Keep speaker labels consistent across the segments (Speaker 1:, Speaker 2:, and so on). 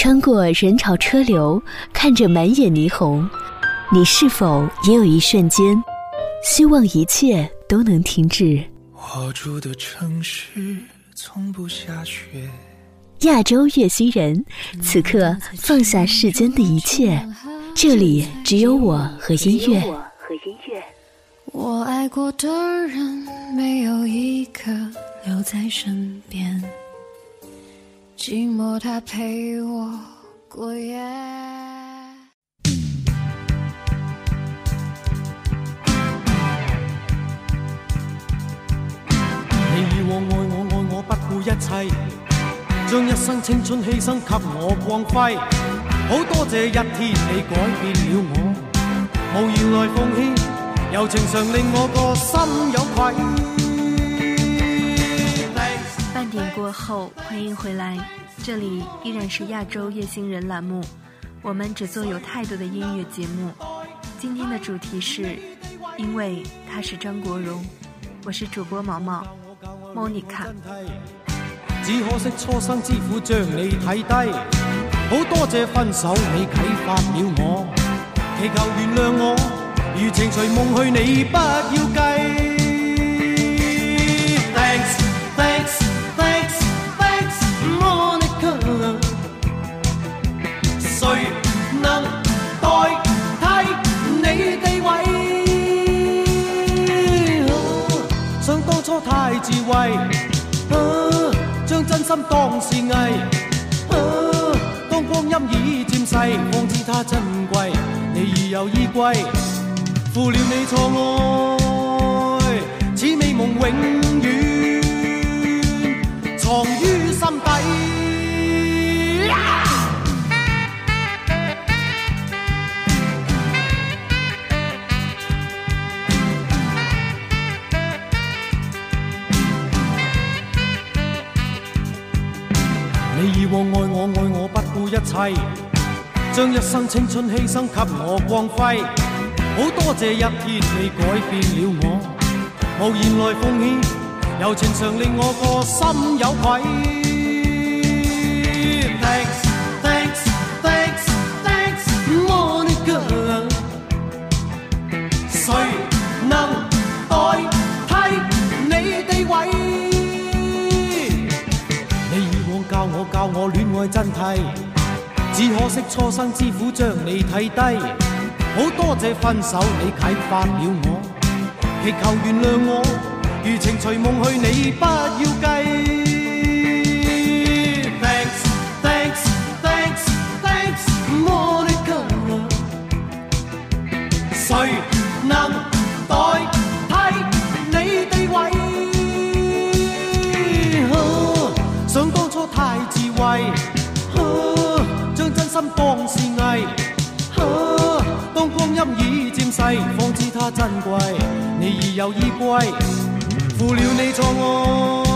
Speaker 1: 穿过人潮车流，看着满眼霓虹，你是否也有一瞬间，希望一切都能停止？
Speaker 2: 我住的城市从不下雪。
Speaker 1: 亚洲月星人，此刻放下世间的一切，这里只有我和音乐。
Speaker 3: 我爱过的人，没有一个留在身边。寂寞，它陪我过夜。
Speaker 4: 你以往爱我，爱我不顾一切，将一生青春牺牲给我光辉。好多谢一天你改变了我，无言来奉献，柔情常令我个心有愧。
Speaker 5: 过后，欢迎回来，这里依然是亚洲夜星人栏目，我们只做有态度的音乐节目。今天的主题是，因为他是张国荣，我是主播毛毛莫妮卡。
Speaker 4: 只可惜初生之虎将你睇低，好多谢分手你启发了我，祈求原谅我，如情随梦去，你不要计。智慧，将真心当是艺。当光阴已渐逝，方知它珍贵。你已有依归，负了你错爱，此美梦永远爱我爱我不顾一切，将一生青春牺牲给我光辉。好多谢一天你改变了我，无言来奉献，柔情常令我个心有愧。真谛，只可惜初生之虎将你睇低。好多谢分手你启发了我，祈求原谅我，如情随梦去，你不要计。Thanks thanks thanks thanks Monica，谁能代？将真心当是艺，当光阴已渐逝，方知它珍贵。你已有依归，负了你错爱，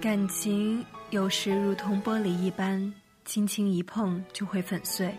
Speaker 5: 感情有时如同玻璃一般，轻轻一碰就会粉碎。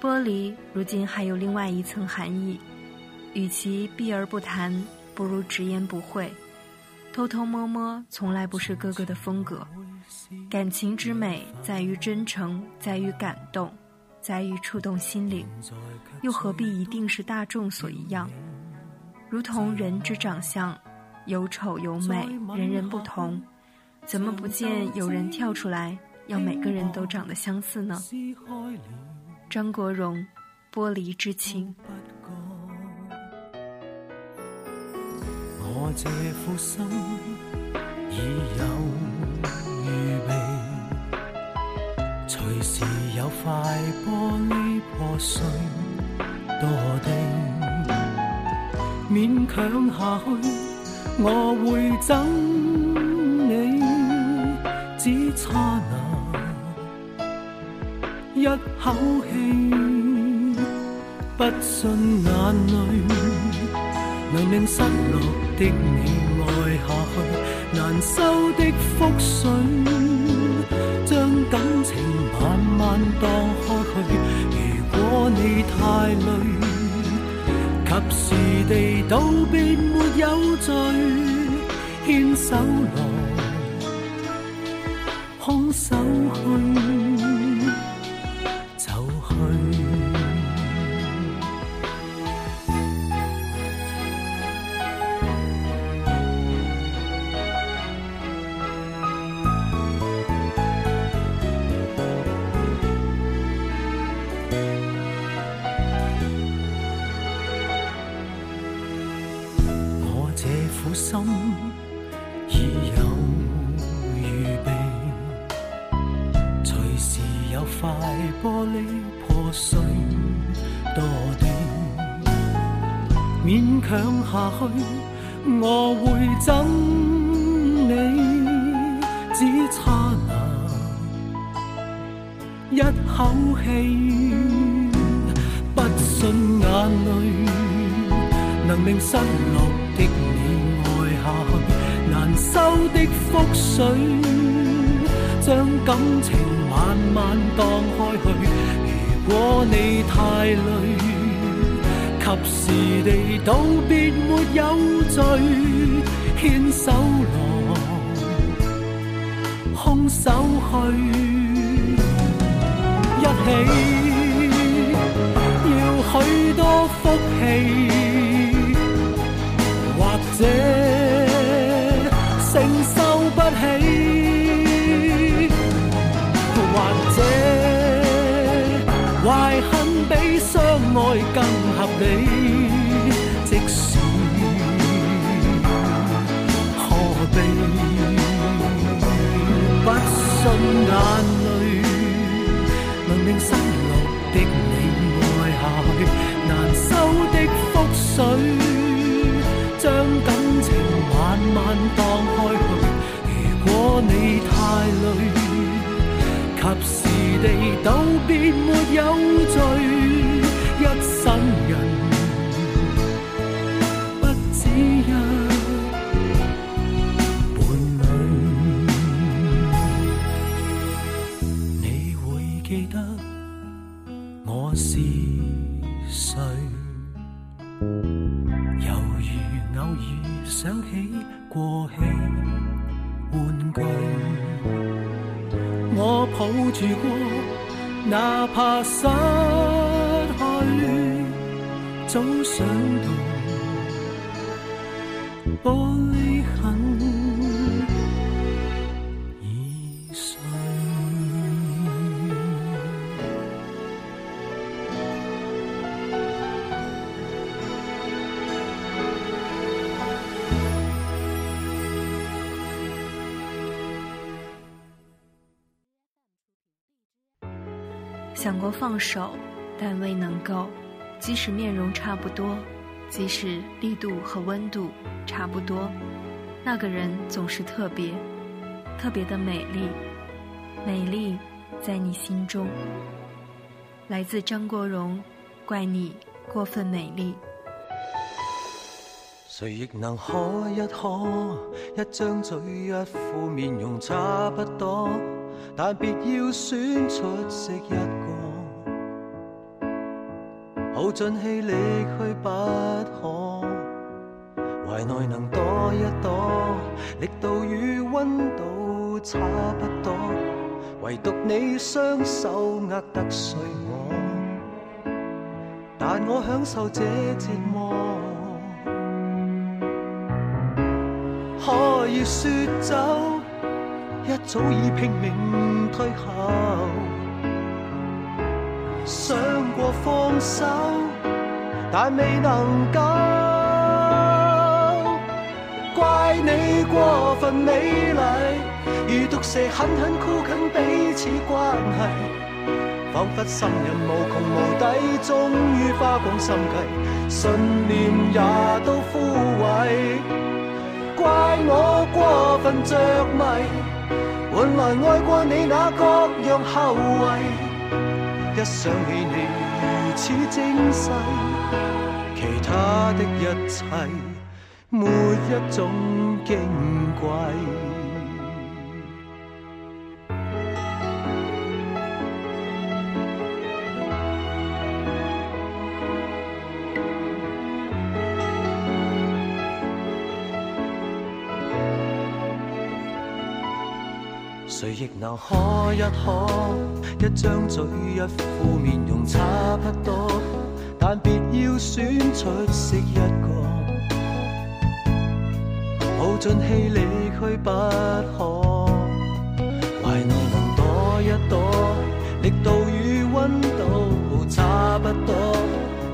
Speaker 5: 玻璃如今还有另外一层含义，与其避而不谈，不如直言不讳。偷偷摸摸从来不是哥哥的风格。感情之美在于真诚，在于感动，在于触动心灵，又何必一定是大众所一样？如同人之长相，有丑有美，人人不同。怎么不见有人跳出来要每个人都长得相似呢？张国荣，《玻璃之情》。
Speaker 2: 我这副心已有预备，随时有块玻璃破碎堕地，勉强下去，我会憎你，刹那一口气，不信眼泪。能令失落的你爱下去，难收的覆水，将感情慢慢荡开去。如果你太累，及时地道别没有罪，牵手来，下去，我会憎你，只差那一口气，不信眼泪。能令失落的你爱下去，难。收的覆水，将感情慢慢荡开去。如果你太累，及时地道别没有罪，牵手来，空手去，一起要许多福气，或者。承受不起，或者怀恨比相爱更眼泪能令失落的你爱下去，难收的覆水，将感情慢慢荡开去。如果。你太累，及时地道别没有早想到玻璃痕。
Speaker 5: 想过放手，但未能够。即使面容差不多，即使力度和温度差不多，那个人总是特别，特别的美丽，美丽在你心中。来自张国荣，怪你过分美丽。
Speaker 2: 谁亦能可一可，一张嘴一副面容差不多。但别要选出色一个，耗尽气力去不可。怀内能多一朵，力度与温度差不多，唯独你双手握得碎我，但我享受这折磨。可以说走。一早已拼命退后，想过放手，但未能够。怪你过分美丽，如毒蛇狠狠箍紧彼此关系，仿佛心人无穷无底，终于花光心计，信念也都枯萎。怪我过分着迷，换来爱过你那各样后遗。一想起你如此精细，其他的一切没一种矜贵。能可一可，一张嘴一副面容差不多，但别要选出色一个，耗尽气力去不可。怀内能躲一躲，力度与温度差不多，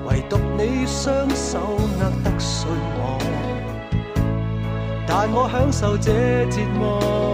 Speaker 2: 唯独你双手握得碎我，但我享受这折磨。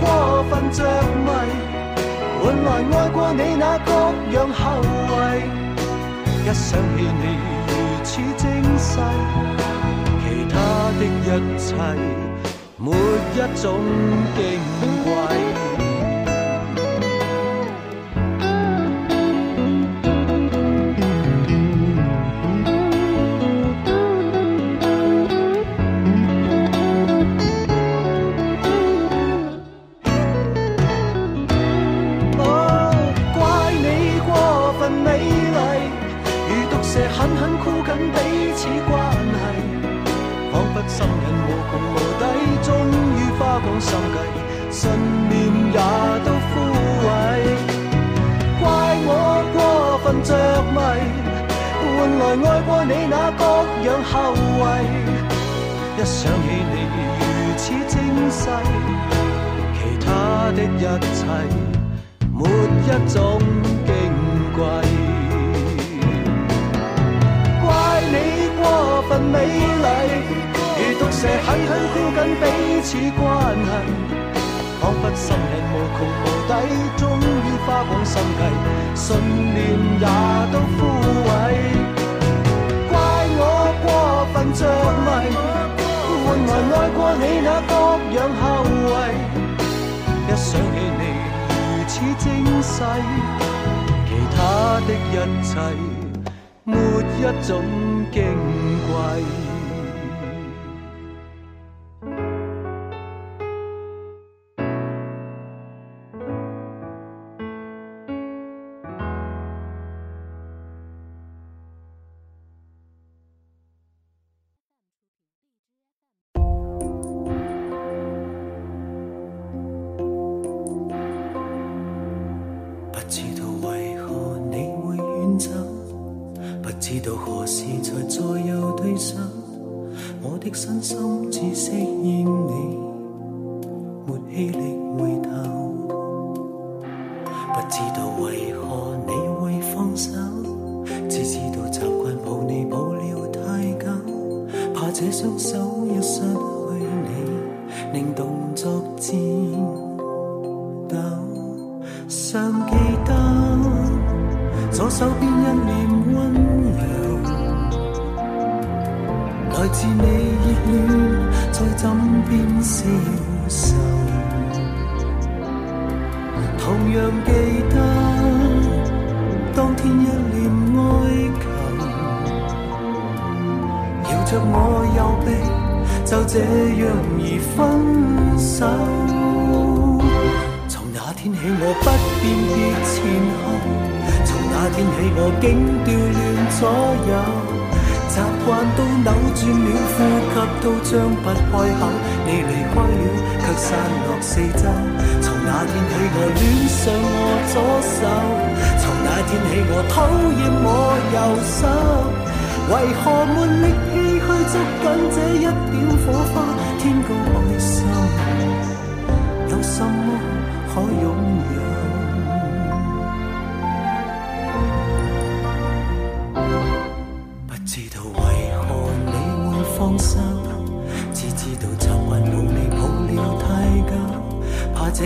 Speaker 2: 过分着迷，换来爱过你那各样后遗。一想起你如此精细，其他的一切没一种矜贵过你那各样后遗。一想起你如此精细，其他的一切没一种矜贵。怪你过分美丽，如毒蛇狠狠箍紧彼此关系，仿佛心人无穷无底，终于花光心计，信念也都枯萎。过分着迷。换来爱过你那各样后遗，一想起你如此精细，其他的一切没一种矜贵自你热恋，再枕边消瘦。同样记得当天一脸哀求，摇着我右臂，就这样而分手。从那天起，我不辨别前后。从那天起，我竟调乱左右。习惯都扭转了，呼吸都张不开口。你离开了，却散落四周。从那天起，我恋上我左手；从那天起，我讨厌我右手。为何没力气去捉紧这一点火花？天高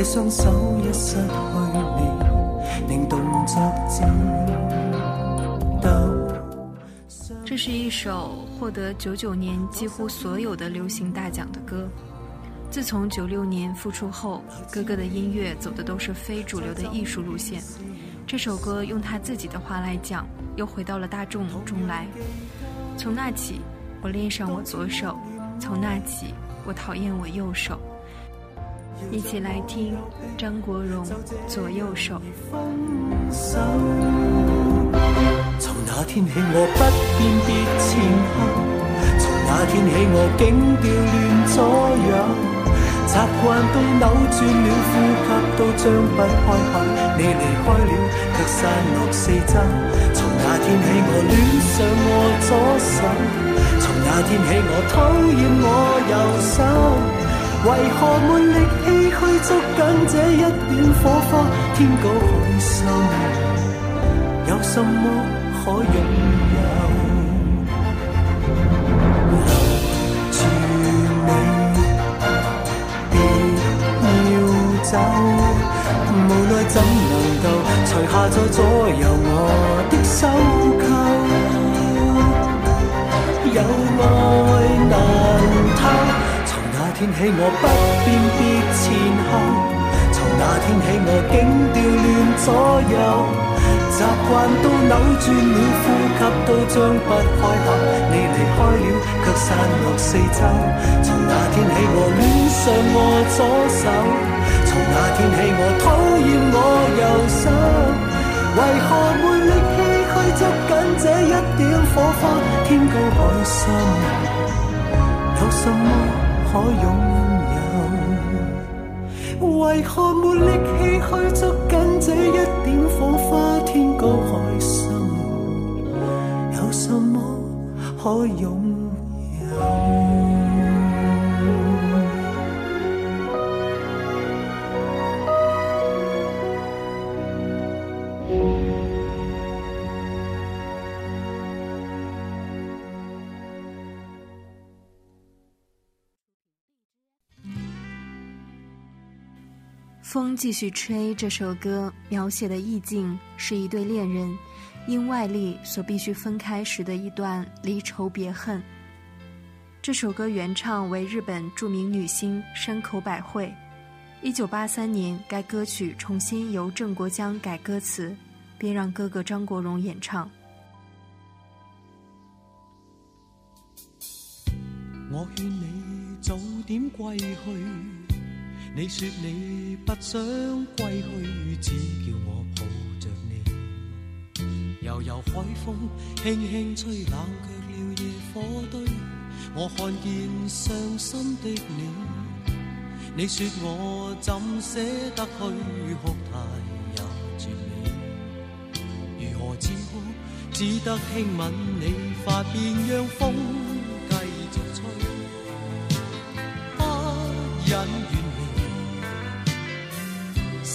Speaker 2: 双手一失，
Speaker 5: 这是一首获得九九年几乎所有的流行大奖的歌。自从九六年复出后，哥哥的音乐走的都是非主流的艺术路线。这首歌用他自己的话来讲，又回到了大众中来。从那起，我恋上我左手；从那起，我讨厌我右手。一起来听张国荣《左右手》。
Speaker 2: 从那天起，我不辨别前后；从那天起，我竟调乱左右。习惯都扭转了，呼吸都张不开口。你离开了，却散落四周。从那天起，我恋上我左手；从那天起，我讨厌我右手。为何没力气去捉紧这一点火花？天高海深，有什么？可拥有，留住你，别要走。无奈怎能够除下在左右我的手扣？有爱难，天起我不辨别前后，从那天起我竟调乱左右。习惯都扭转了，呼吸都张不开口。你离开了，却散落四周。从那天起，我恋上我左手；从那天起，我讨厌我右手。为何没力气去捉紧这一点火花？天高海深，有什么可拥有？为何没力气去捉紧这一点火花？天高海深，有什么可拥有？
Speaker 5: 风继续吹。这首歌描写的意境是一对恋人因外力所必须分开时的一段离愁别恨。这首歌原唱为日本著名女星山口百惠。一九八三年，该歌曲重新由郑国江改歌词，并让哥哥张国荣演唱。
Speaker 2: 我劝你早点归去。你说你不想归去，只叫我抱着你。悠悠海风轻轻吹，冷却了野火堆。我看见伤心的你，你说我怎舍得去哭太有绝美？如何止哭？只得轻吻你发边，让风继续吹，不忍。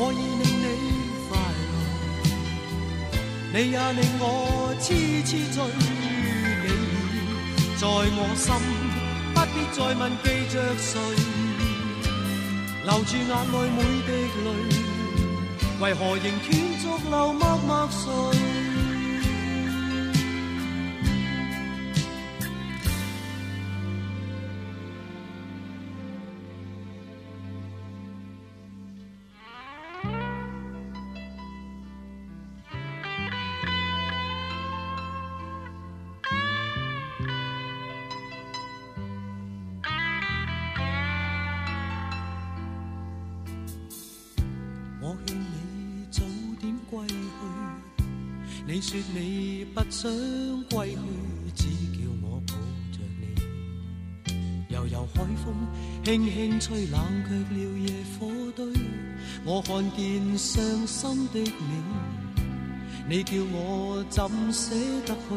Speaker 4: 我已令你快乐，你也令我痴痴醉。你已在我心，不必再问记着谁，留住眼内每滴泪，为何仍断续流默默睡？你说你不想归去，只叫我抱着你。悠悠海风轻轻吹，冷却了夜火堆。我看见伤心的你，你叫我怎舍得去？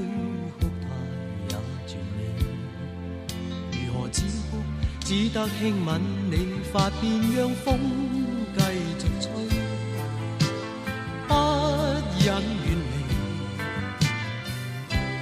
Speaker 4: 哭？态也绝美，如何止哭？只得轻吻你发边，让风继续吹，不忍。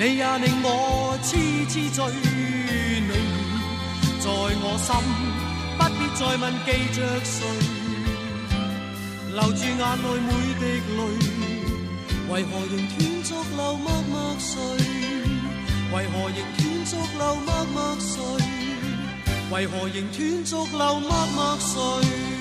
Speaker 4: 你也令我痴痴醉，你在我心，不必再问记着谁，留住眼内每滴泪，为何仍断续流默默睡？为何仍断续流默默睡？为何仍断续流默默睡？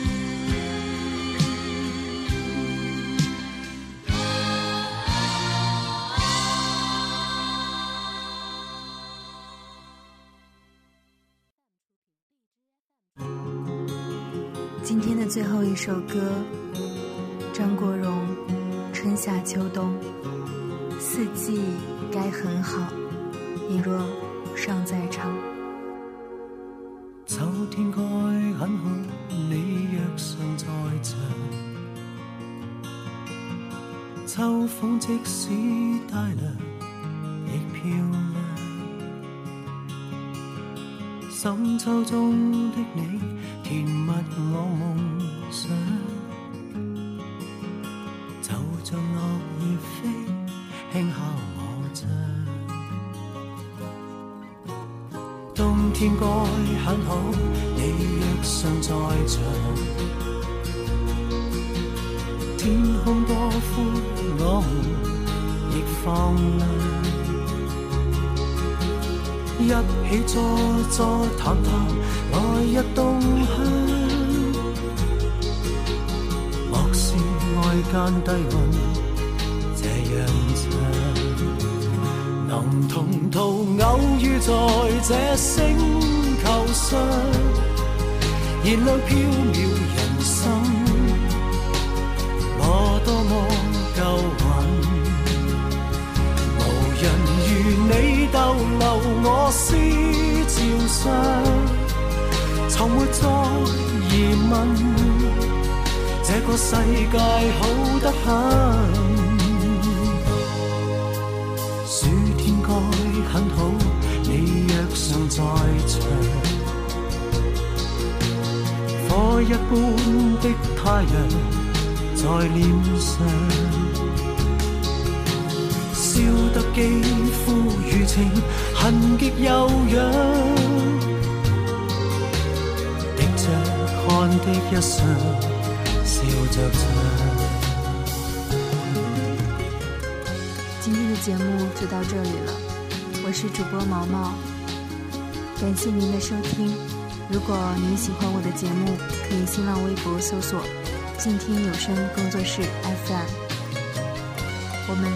Speaker 5: 最后一首歌，张国荣，《春夏秋冬》，四季该很好，你若尚在场。
Speaker 2: 天该很好，你若尚在场。天空多宽，我们亦放亮。一起坐坐谈谈来日动向，莫视外间低温这样，能同途偶遇在这星球上，燃亮飘渺人生，我多么够运。无人如你逗留我思潮上，从没再疑问，这个世界好得很，一般的太阳在脸上，笑得肌肤如情，痕极悠扬，滴着汗的一双。
Speaker 5: 今天的节目就到这里了，我是主播毛毛，感谢您的收听。如果您喜欢我的节目，可以新浪微博搜索“静听有声工作室 FM”。我们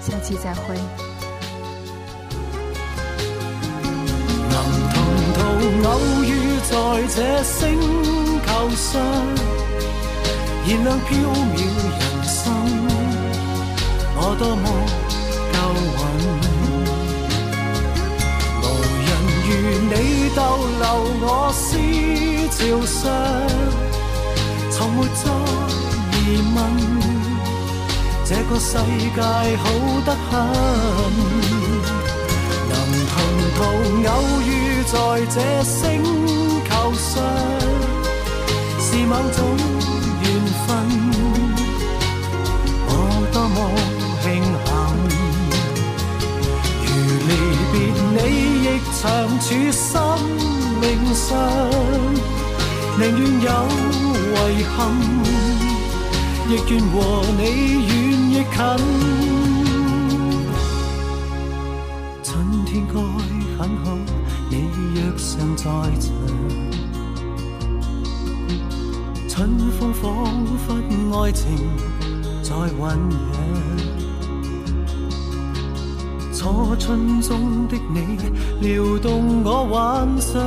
Speaker 5: 下期再会。
Speaker 2: 能同途偶遇在这星球上。燃亮飘渺人生，我多么如你逗留我思潮上，从没再疑问，这个世界好得很。能同途偶遇在这星球上，是某种。缘分，我多么你，亦长处生命上，宁愿有遗憾，亦愿和你远亦近。春天该很好，你若尚在场。春风仿佛爱情在酝酿，初春中的你撩动我幻想，